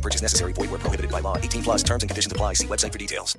No purchase necessary. Void where prohibited by law. 18 plus terms and conditions apply. See website for details.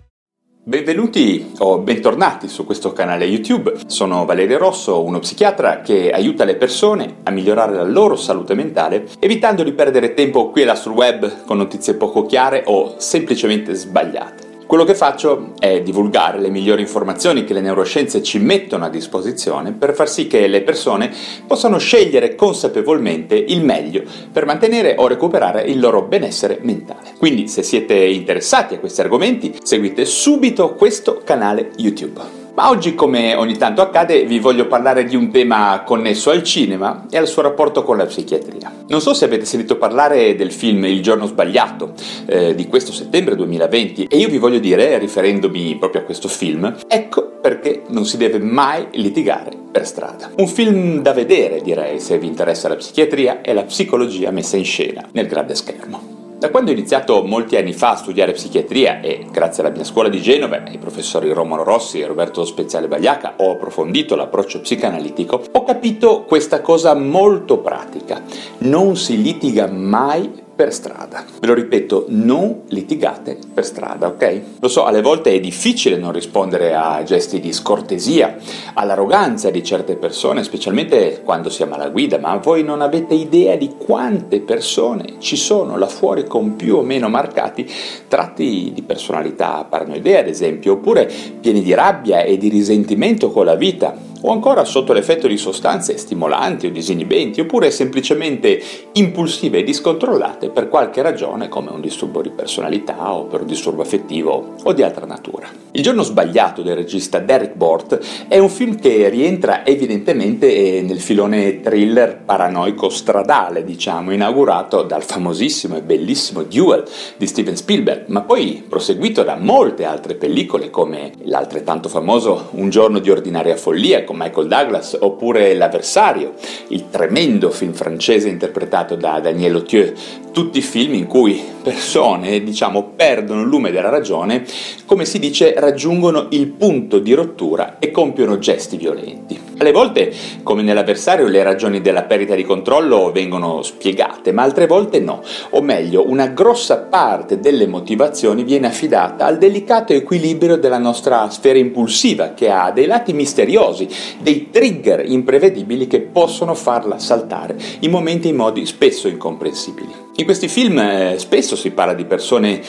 Benvenuti o bentornati su questo canale YouTube. Sono Valerio Rosso, uno psichiatra che aiuta le persone a migliorare la loro salute mentale, evitando di perdere tempo qui e là sul web con notizie poco chiare o semplicemente sbagliate. Quello che faccio è divulgare le migliori informazioni che le neuroscienze ci mettono a disposizione per far sì che le persone possano scegliere consapevolmente il meglio per mantenere o recuperare il loro benessere mentale. Quindi se siete interessati a questi argomenti, seguite subito questo canale YouTube. Ma oggi, come ogni tanto accade, vi voglio parlare di un tema connesso al cinema e al suo rapporto con la psichiatria. Non so se avete sentito parlare del film Il giorno sbagliato eh, di questo settembre 2020 e io vi voglio dire, riferendomi proprio a questo film, ecco perché non si deve mai litigare per strada. Un film da vedere, direi, se vi interessa la psichiatria e la psicologia messa in scena nel grande schermo. Da quando ho iniziato molti anni fa a studiare psichiatria e grazie alla mia scuola di Genova, ai professori Romolo Rossi e Roberto Speziale Bagliaca, ho approfondito l'approccio psicanalitico, ho capito questa cosa molto pratica. Non si litiga mai per strada. Ve lo ripeto, non litigate per strada, ok? Lo so, alle volte è difficile non rispondere a gesti di scortesia, all'arroganza di certe persone, specialmente quando si ama la guida, ma voi non avete idea di quante persone ci sono là fuori con più o meno marcati tratti di personalità paranoidea, ad esempio, oppure pieni di rabbia e di risentimento con la vita o ancora sotto l'effetto di sostanze stimolanti o disinibenti, oppure semplicemente impulsive e discontrollate per qualche ragione come un disturbo di personalità o per un disturbo affettivo o di altra natura. Il giorno sbagliato del regista Derek Bort è un film che rientra evidentemente eh, nel filone thriller paranoico stradale, diciamo, inaugurato dal famosissimo e bellissimo Duel di Steven Spielberg, ma poi proseguito da molte altre pellicole come l'altrettanto famoso Un giorno di ordinaria follia con Michael Douglas, oppure L'avversario, il tremendo film francese interpretato da Daniel Autieux, tutti film in cui persone, diciamo, perdono il lume della ragione, come si dice, raggiungono il punto di rottura e compiono gesti violenti. Alle volte, come nell'avversario, le ragioni della perdita di controllo vengono spiegate, ma altre volte no. O meglio, una grossa parte delle motivazioni viene affidata al delicato equilibrio della nostra sfera impulsiva, che ha dei lati misteriosi, dei trigger imprevedibili che possono farla saltare in momenti e in modi spesso incomprensibili. In questi film eh, spesso si parla di persone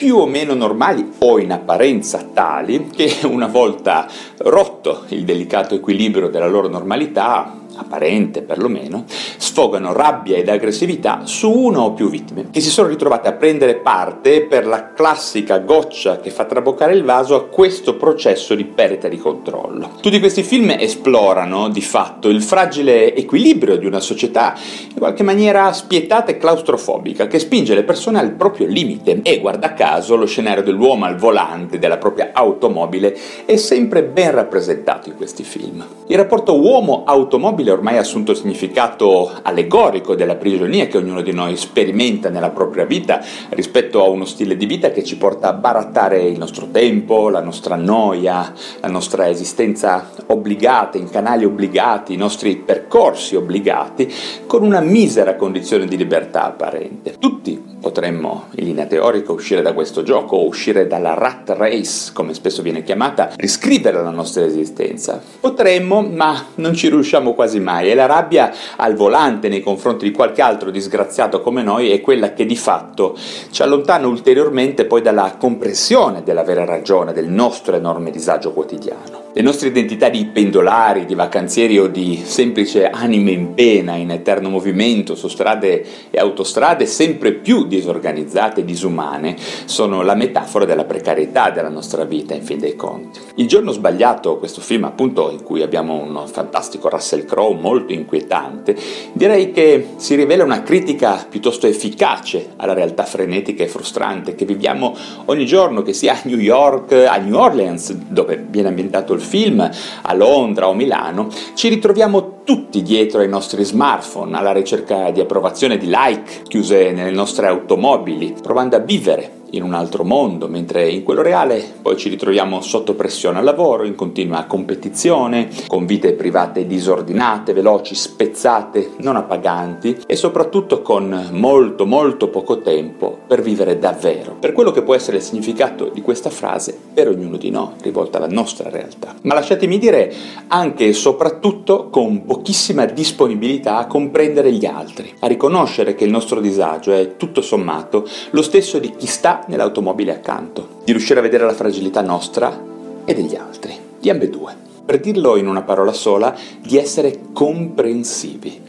più o meno normali o in apparenza tali che una volta rotto il delicato equilibrio della loro normalità apparente perlomeno, sfogano rabbia ed aggressività su una o più vittime, che si sono ritrovate a prendere parte per la classica goccia che fa traboccare il vaso a questo processo di perdita di controllo. Tutti questi film esplorano di fatto il fragile equilibrio di una società in qualche maniera spietata e claustrofobica che spinge le persone al proprio limite e guarda caso lo scenario dell'uomo al volante della propria automobile è sempre ben rappresentato in questi film. Il rapporto uomo-automobile ha ormai assunto il significato allegorico della prigionia che ognuno di noi sperimenta nella propria vita rispetto a uno stile di vita che ci porta a barattare il nostro tempo, la nostra noia, la nostra esistenza obbligata, in canali obbligati, i nostri percorsi obbligati, con una misera condizione di libertà apparente. Tutti potremmo, in linea teorica, uscire da questo gioco o uscire dalla rat race, come spesso viene chiamata, riscrivere la nostra esistenza. Potremmo, ma non ci riusciamo quasi mai e la rabbia al volante nei confronti di qualche altro disgraziato come noi è quella che di fatto ci allontana ulteriormente poi dalla comprensione della vera ragione del nostro enorme disagio quotidiano. Le nostre identità di pendolari, di vacanzieri o di semplice anime in pena in eterno movimento su strade e autostrade sempre più disorganizzate e disumane sono la metafora della precarietà della nostra vita in fin dei conti. Il giorno sbagliato, questo film appunto in cui abbiamo un fantastico Russell Crowe molto inquietante, direi che si rivela una critica piuttosto efficace alla realtà frenetica e frustrante che viviamo ogni giorno, che sia a New York, a New Orleans, dove viene ambientato il il film a Londra o Milano, ci ritroviamo tutti dietro ai nostri smartphone, alla ricerca di approvazione di like chiuse nelle nostre automobili, provando a vivere in un altro mondo, mentre in quello reale poi ci ritroviamo sotto pressione al lavoro, in continua competizione, con vite private disordinate, veloci, spezzate, non appaganti e soprattutto con molto molto poco tempo per vivere davvero, per quello che può essere il significato di questa frase per ognuno di noi, rivolta alla nostra realtà. Ma lasciatemi dire anche e soprattutto con pochissima disponibilità a comprendere gli altri, a riconoscere che il nostro disagio è tutto sommato lo stesso di chi sta nell'automobile accanto, di riuscire a vedere la fragilità nostra e degli altri, di ambedue. Per dirlo in una parola sola, di essere comprensivi.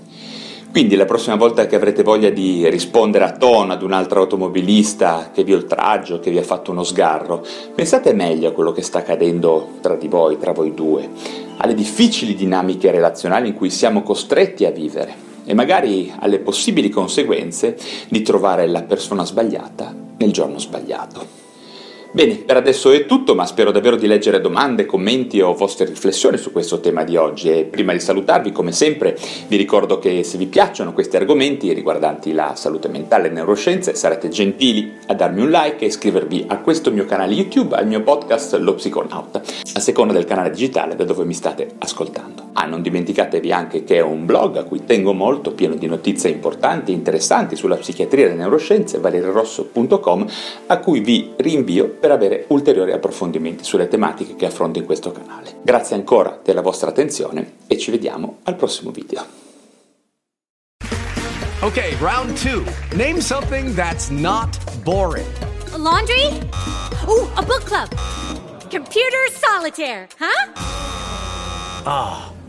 Quindi la prossima volta che avrete voglia di rispondere a tono ad un altro automobilista che vi oltraggio, che vi ha fatto uno sgarro, pensate meglio a quello che sta accadendo tra di voi, tra voi due, alle difficili dinamiche relazionali in cui siamo costretti a vivere e magari alle possibili conseguenze di trovare la persona sbagliata nel giorno sbagliato. Bene, per adesso è tutto, ma spero davvero di leggere domande, commenti o vostre riflessioni su questo tema di oggi e prima di salutarvi, come sempre, vi ricordo che se vi piacciono questi argomenti riguardanti la salute mentale e neuroscienze, sarete gentili a darmi un like e iscrivervi a questo mio canale YouTube, al mio podcast Lo Psiconauta, a seconda del canale digitale da dove mi state ascoltando. Ah, non dimenticatevi anche che ho un blog a cui tengo molto, pieno di notizie importanti e interessanti sulla psichiatria e le neuroscienze, valerirosso.com, a cui vi rinvio per avere ulteriori approfondimenti sulle tematiche che affronto in questo canale. Grazie ancora della vostra attenzione e ci vediamo al prossimo video. Ok, round 2. Name something that's not boring. A laundry? Ooh, a book club. Computer solitaire, huh? Ah, oh,